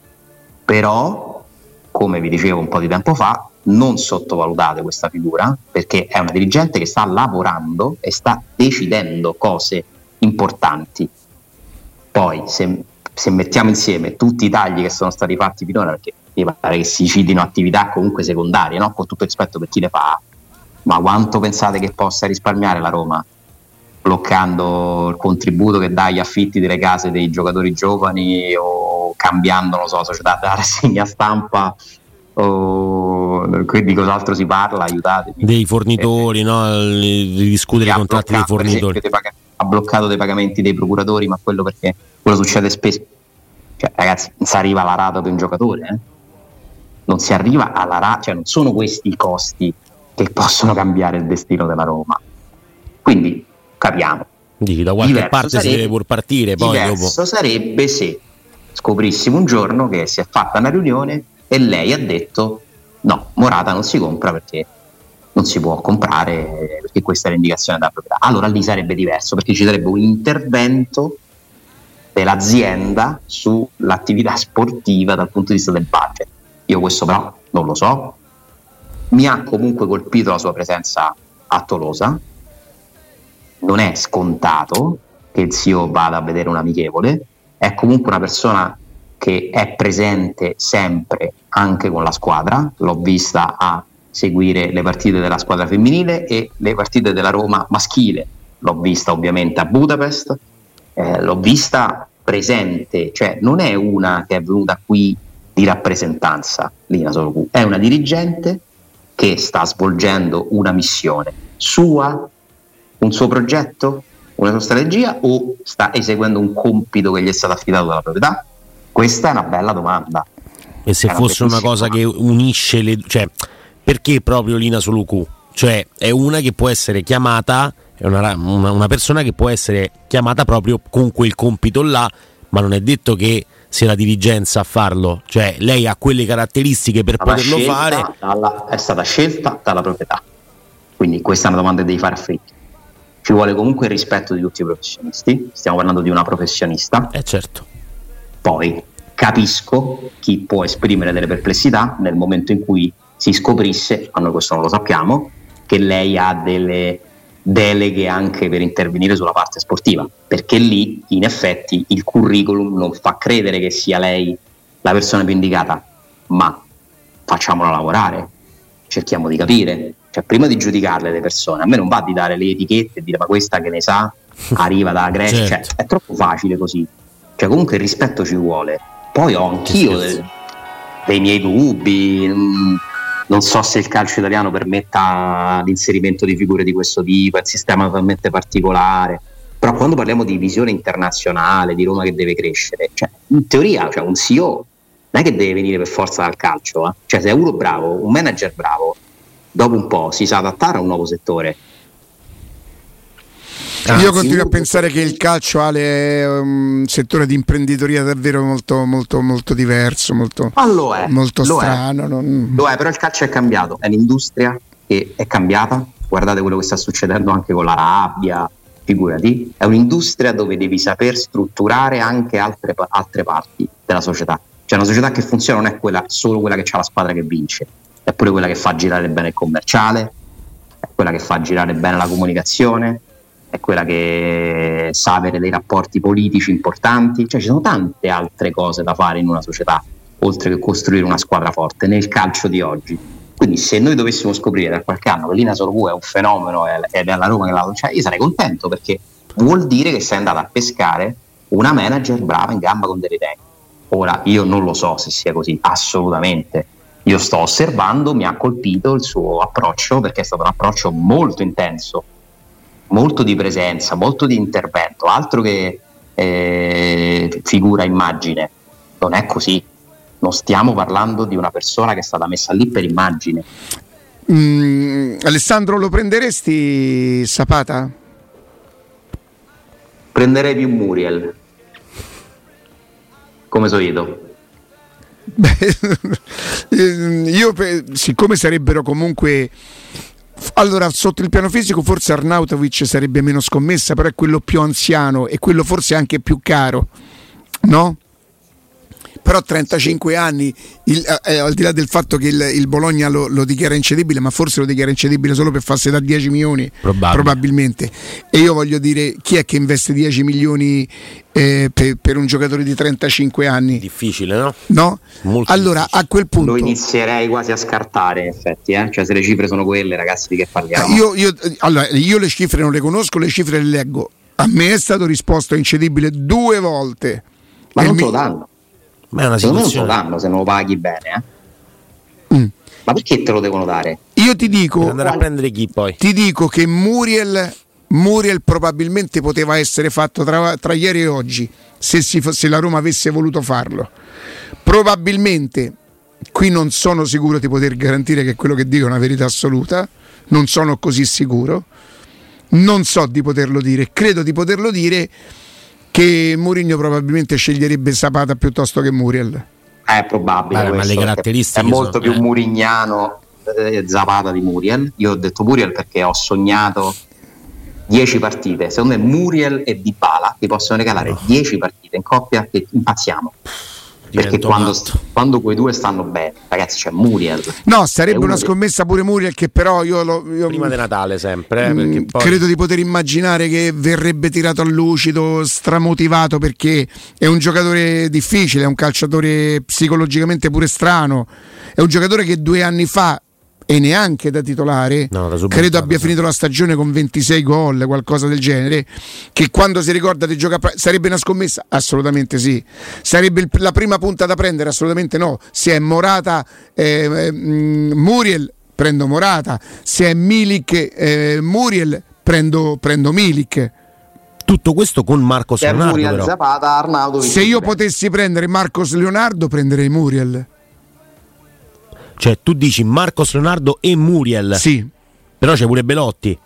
Però, come vi dicevo un po' di tempo fa, non sottovalutate questa figura perché è una dirigente che sta lavorando e sta decidendo cose importanti. Poi se, se mettiamo insieme tutti i tagli che sono stati fatti finora, perché mi pare che si cidino attività comunque secondarie, no? con tutto rispetto per chi le fa, ma quanto pensate che possa risparmiare la Roma bloccando il contributo che dà agli affitti delle case dei giocatori giovani o cambiando, non so, società della rassegna stampa o di cos'altro si parla, aiutatemi. Dei fornitori, eh, no? di discutere i contratti dei fornitori. Esempio, ha bloccato dei pagamenti dei procuratori, ma quello perché quello succede spesso. Cioè, ragazzi, non si arriva alla rata per un giocatore, eh? non si arriva alla rata, cioè non sono questi i costi che possono cambiare il destino della Roma. Quindi capiamo. Dici, da qualche diverso parte sarebbe, si deve pur partire. Poi diverso dopo. sarebbe se scoprissimo un giorno che si è fatta una riunione e lei ha detto no, Morata non si compra perché non si può comprare perché questa è l'indicazione della proprietà. Allora lì sarebbe diverso perché ci sarebbe un intervento dell'azienda sull'attività sportiva dal punto di vista del budget. Io questo però non lo so. Mi ha comunque colpito la sua presenza a Tolosa. Non è scontato che il CEO vada a vedere un amichevole, è comunque una persona che è presente sempre anche con la squadra. L'ho vista a seguire le partite della squadra femminile e le partite della Roma maschile. L'ho vista ovviamente a Budapest, eh, l'ho vista presente, cioè non è una che è venuta qui di rappresentanza, Lina Solo è una dirigente che sta svolgendo una missione sua, un suo progetto, una sua strategia o sta eseguendo un compito che gli è stato affidato dalla proprietà? Questa è una bella domanda. E se fosse una cosa che unisce le... Cioè, perché proprio Lina Soluku? Cioè è una che può essere chiamata, è una, una, una persona che può essere chiamata proprio con quel compito là, ma non è detto che sia la dirigenza a farlo, cioè lei ha quelle caratteristiche per poterlo fare. Dalla, è stata scelta dalla proprietà, quindi questa è una domanda che devi fare a Fritti. Ci vuole comunque il rispetto di tutti i professionisti, stiamo parlando di una professionista. Eh certo. Poi capisco chi può esprimere delle perplessità nel momento in cui si scoprisse, a noi questo non lo sappiamo, che lei ha delle deleghe anche per intervenire sulla parte sportiva, perché lì in effetti il curriculum non fa credere che sia lei la persona più indicata, ma facciamola lavorare, cerchiamo di capire, cioè prima di giudicarle le persone, a me non va di dare le etichette e dire ma questa che ne sa arriva dalla Grecia, cioè, certo. cioè, è troppo facile così, cioè comunque il rispetto ci vuole, poi ho anch'io dei, dei miei dubbi, mm, non so se il calcio italiano permetta l'inserimento di figure di questo tipo, è un sistema totalmente particolare. Però quando parliamo di visione internazionale, di Roma che deve crescere, cioè, in teoria cioè, un CEO non è che deve venire per forza dal calcio, eh? cioè se è uno bravo, un manager bravo, dopo un po' si sa adattare a un nuovo settore Ah, Io continuo a pensare che il calcio è un settore di imprenditoria davvero molto, molto, molto diverso, molto, lo è, molto lo strano. È. Non... Lo è, però il calcio è cambiato, è l'industria che è cambiata. Guardate quello che sta succedendo anche con la rabbia, figurati. È un'industria dove devi saper strutturare anche altre, altre parti della società. Cioè una società che funziona non è quella, solo quella che ha la squadra che vince, è pure quella che fa girare bene il commerciale, è quella che fa girare bene la comunicazione, è quella che sa avere dei rapporti politici importanti, cioè ci sono tante altre cose da fare in una società, oltre che costruire una squadra forte nel calcio di oggi. Quindi se noi dovessimo scoprire da qualche anno che Lina Sorbu è un fenomeno ed è alla Roma che la cioè io sarei contento perché vuol dire che sei andata a pescare una manager brava in gamba con delle idee. Ora io non lo so se sia così, assolutamente. Io sto osservando, mi ha colpito il suo approccio perché è stato un approccio molto intenso molto di presenza, molto di intervento, altro che eh, figura immagine. Non è così. Non stiamo parlando di una persona che è stata messa lì per immagine. Mm, Alessandro, lo prenderesti Sapata? Prenderei più Muriel. Come solito. Beh, io siccome sarebbero comunque allora, sotto il piano fisico forse Arnautovic sarebbe meno scommessa, però è quello più anziano e quello forse anche più caro, no? Però a 35 anni, il, eh, eh, al di là del fatto che il, il Bologna lo, lo, dichiara incedibile, ma forse lo dichiara incedibile solo per farsi da 10 milioni, Probabile. probabilmente. E io voglio dire, chi è che investe 10 milioni eh, per, per, un giocatore di 35 anni? Difficile, no? No? Molto allora, difficile. a quel punto... Lo inizierei quasi a scartare, in effetti, eh? cioè se le cifre sono quelle, ragazzi, di che parliamo? Io, io, allora, io le cifre non le conosco, le cifre le leggo. A me è stato risposto incedibile due volte. Ma non mi... te lo danno. Ma è una situazione. Non lo danno se non lo paghi bene. Eh? Mm. Ma perché te lo devono dare? Io ti dico. Per andare a prendere chi poi? Ti dico che Muriel, Muriel probabilmente poteva essere fatto tra, tra ieri e oggi se, si, se la Roma avesse voluto farlo. Probabilmente qui non sono sicuro di poter garantire che quello che dico è una verità assoluta, non sono così sicuro, non so di poterlo dire, credo di poterlo dire che Mourinho probabilmente sceglierebbe Zapata piuttosto che Muriel. È probabile. Beh, ma le caratteristiche è molto sono, più eh. murignano eh, Zapata di Muriel. Io ho detto Muriel perché ho sognato 10 partite. Secondo me Muriel e Dybala ti possono regalare 10 oh. partite in coppia che impazziamo perché quando, quando, quei due stanno bene, ragazzi, c'è Muriel. No, sarebbe una scommessa pure Muriel che però io, lo, io prima di Natale sempre, mh, eh, poi... credo di poter immaginare che verrebbe tirato a lucido, stramotivato perché è un giocatore difficile, è un calciatore psicologicamente pure strano, è un giocatore che due anni fa e neanche da titolare, no, da credo abbia finito la stagione con 26 gol, qualcosa del genere, che quando si ricorda di giocare sarebbe una scommessa? Assolutamente sì. Sarebbe il, la prima punta da prendere? Assolutamente no. Se è Morata, eh, eh, Muriel, prendo Morata. Se è Milik, eh, Muriel, prendo, prendo Milik tutto questo con Marcos Leonardo. Zapata, Se io potessi prendere Marcos Leonardo, prenderei Muriel. Cioè, tu dici Marcos Leonardo e Muriel. Sì. Però c'è pure Belotti.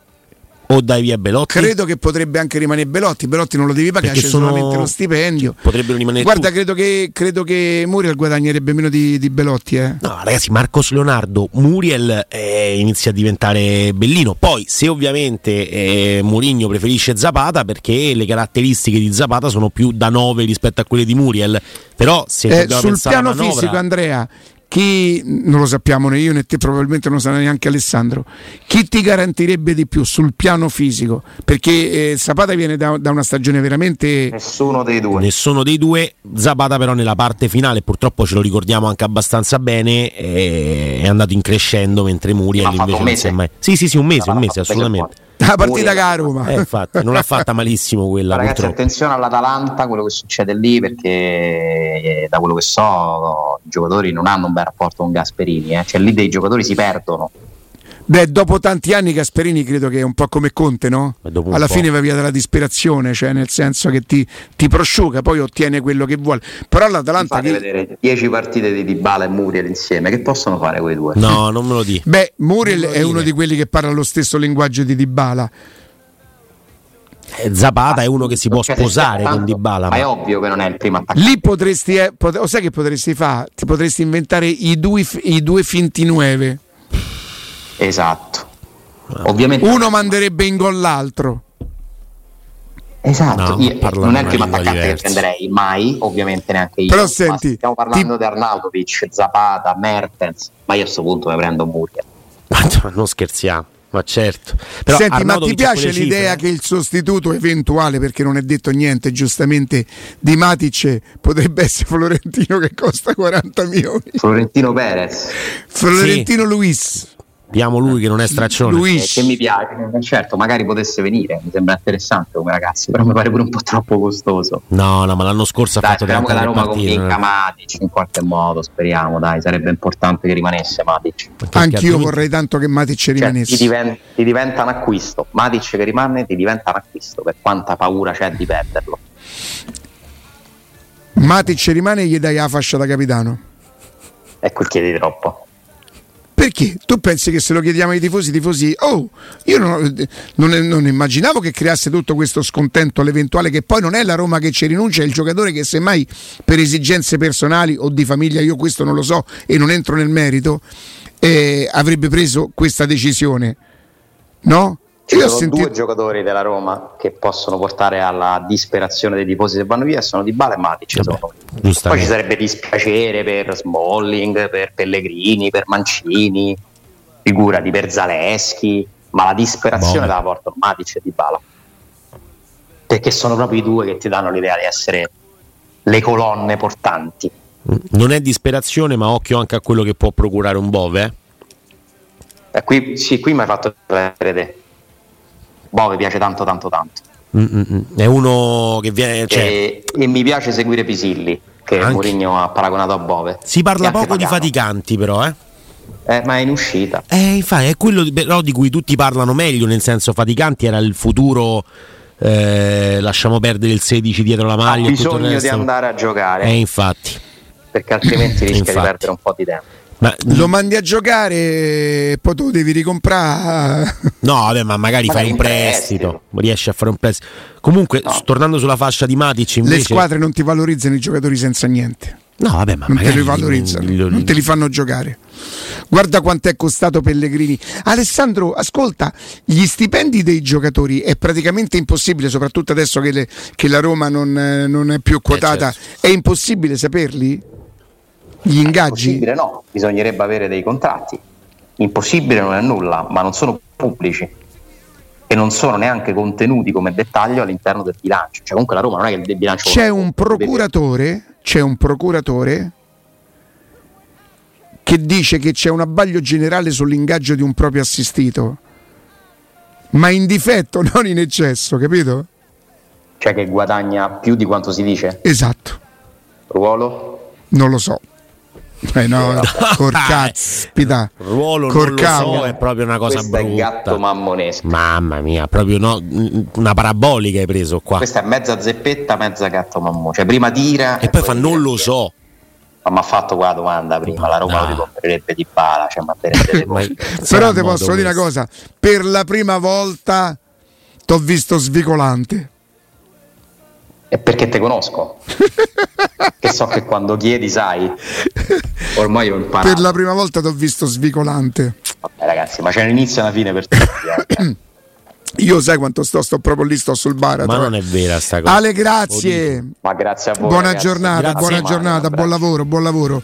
O dai via Belotti? Credo che potrebbe anche rimanere Belotti. Belotti non lo devi pagare, c'è sono... solamente lo stipendio. Potrebbero rimanere. Guarda, credo che, credo che, Muriel guadagnerebbe meno di, di Belotti. Eh. No, ragazzi, Marcos Leonardo, Muriel eh, inizia a diventare bellino. Poi, se ovviamente eh, Murigno preferisce Zapata, perché le caratteristiche di Zapata sono più da 9 rispetto a quelle di Muriel. Però, se eh, sul piano manovra... fisico, Andrea chi non lo sappiamo né io né te, probabilmente non lo sa neanche Alessandro, chi ti garantirebbe di più sul piano fisico? Perché eh, Zapata viene da, da, una stagione veramente. Nessuno dei due. Nessuno dei due. Zapata, però, nella parte finale, purtroppo ce lo ricordiamo anche abbastanza bene, è, è andato in crescendo mentre Muriel invece non si è mai. Sì, sì, sì, un mese, un mese, assolutamente. La partita che a Roma. Eh, infatti, non l'ha fatta malissimo quella. Ragazzi, purtroppo. attenzione all'Atalanta, quello che succede lì, perché eh, da quello che so, i giocatori non hanno un bel rapporto con Gasperini, eh. cioè lì dei giocatori si perdono. Beh, dopo tanti anni Gasperini credo che è un po' come Conte, no? Alla fine va via dalla disperazione, cioè nel senso che ti, ti, prosciuga, poi ottiene quello che vuole. Però l'Atalanta... Fate che... vedere 10 partite di Dybala e Muriel insieme, che possono fare quei due? No, non me lo dico. Beh, Muriel è uno di quelli che parla lo stesso linguaggio di Dybala. Eh, Zapata è uno che si può sposare con Dybala. Ma, ma è ovvio che non è il primo attaccante. Lì potresti, eh, pot- sai che potresti fare? Ti potresti inventare i due, i due finti nuove. Esatto. Ovviamente uno manderebbe in gol l'altro. Esatto, no, io, non è il primo attaccante diversi. che prenderei mai, ovviamente neanche io. Però senti, stiamo parlando ti... di Arnautovic, Zapata, Mertens, ma io a questo punto mi prendo Muriel. Ma non scherziamo. Ma certo. Però Senti, ma ti piace l'idea cifre? che il sostituto eventuale, perché non è detto niente, giustamente di Matic potrebbe essere Florentino che costa 40 milioni? Florentino Perez. Florentino sì. Luis. Abbiamo lui che non è straccione. Luis. Eh, che mi piace, certo, magari potesse venire, mi sembra interessante come ragazzi, però mi pare pure un po' troppo costoso. No, no, ma l'anno scorso dai, ha fatto speriamo che la Roma convinca eh. Matic in qualche modo, speriamo, dai, sarebbe importante che rimanesse Matic. Anch'io vorrei tanto che Matic cioè, rimanesse. Ti, diven- ti diventa un acquisto, Matic che rimane ti diventa un acquisto, per quanta paura c'è di perderlo. Matic rimane e gli dai la fascia da capitano. Ecco il chiedi troppo. Perché tu pensi che se lo chiediamo ai tifosi, i tifosi, oh, io non, non, non, immaginavo che creasse tutto questo scontento all'eventuale che poi non è la Roma che ci rinuncia, è il giocatore che semmai per esigenze personali o di famiglia, io questo non lo so e non entro nel merito, eh, avrebbe preso questa decisione. No? Ci sono sentito... due giocatori della Roma che possono portare alla disperazione dei tifosi se vanno via, sono Di Bala e Matic. Poi ci sarebbe dispiacere per Smalling, per Pellegrini, per Mancini, figurati per Zaleschi, ma la disperazione Buone. la portano Matic e Di Bala. Perché sono proprio i due che ti danno l'idea di essere le colonne portanti. Non è disperazione, ma occhio anche a quello che può procurare un Bove. Eh? Eh, qui, sì, qui mi hai fatto vedere Bove piace tanto tanto tanto. Mm-mm. È uno che viene. Cioè... E, e, mi piace seguire Pisilli, che anche... Mourinho ha paragonato a Bove. Si parla poco di faticanti, però, eh? Eh, ma è in uscita. Eh, infatti, è quello di, però, di cui tutti parlano meglio, nel senso faticanti era il futuro. Eh, lasciamo perdere il 16 dietro la maglia. Ha bisogno di andare a giocare. Eh, infatti. Perché altrimenti rischia infatti. di perdere un po' di tempo. Ma, lo mandi a giocare e poi tu devi ricomprare. No, vabbè, ma magari, magari fai un prestito, prestito, riesci a fare un prestito. Comunque, no. tornando sulla fascia di Matic, invece... le squadre non ti valorizzano i giocatori senza niente. No, vabbè, ma non te li valorizzano, li, li, non te li fanno giocare. Guarda quanto è costato Pellegrini. Alessandro, ascolta, gli stipendi dei giocatori è praticamente impossibile, soprattutto adesso che, le, che la Roma non, non, è più quotata, eh, certo. è impossibile saperli? Gli ingaggi? Impossibile no, bisognerebbe avere dei contratti. Impossibile non è nulla, ma non sono pubblici e non sono neanche contenuti come dettaglio all'interno del bilancio. Cioè comunque la Roma non è che il bilancio... C'è un procuratore c'è un procuratore che dice che c'è un abbaglio generale sull'ingaggio di un proprio assistito, ma in difetto, non in eccesso, capito? Cioè che guadagna più di quanto si dice? Esatto. Ruolo? Non lo so. Eh no, corcaspita. Ruolo Corcavo. non lo so, è proprio una cosa Questo brutta. È gatto mammonesco. Mamma mia, proprio no, una parabolica hai preso qua. Questa è mezza zeppetta, mezza gatto mammo. Cioè prima tira e, e poi fa non lo so. Ma mi ha fatto qua la domanda prima, la Roma no. lo ricomprerebbe di bala, cioè Però ti posso dire una cosa, per la prima volta t'ho visto svicolante. È perché te conosco. che so che quando chiedi sai. Ormai ho imparato. Per la prima volta ti ho visto svicolante. Vabbè ragazzi, ma c'è un inizio e una fine per tutti. Eh. Io sai quanto sto, sto proprio lì, sto sul bar. Ma non è vera sta cosa. Ale, grazie. Ma grazie a voi. Buona ragazzi. giornata, grazie buona giornata, buon lavoro, buon lavoro.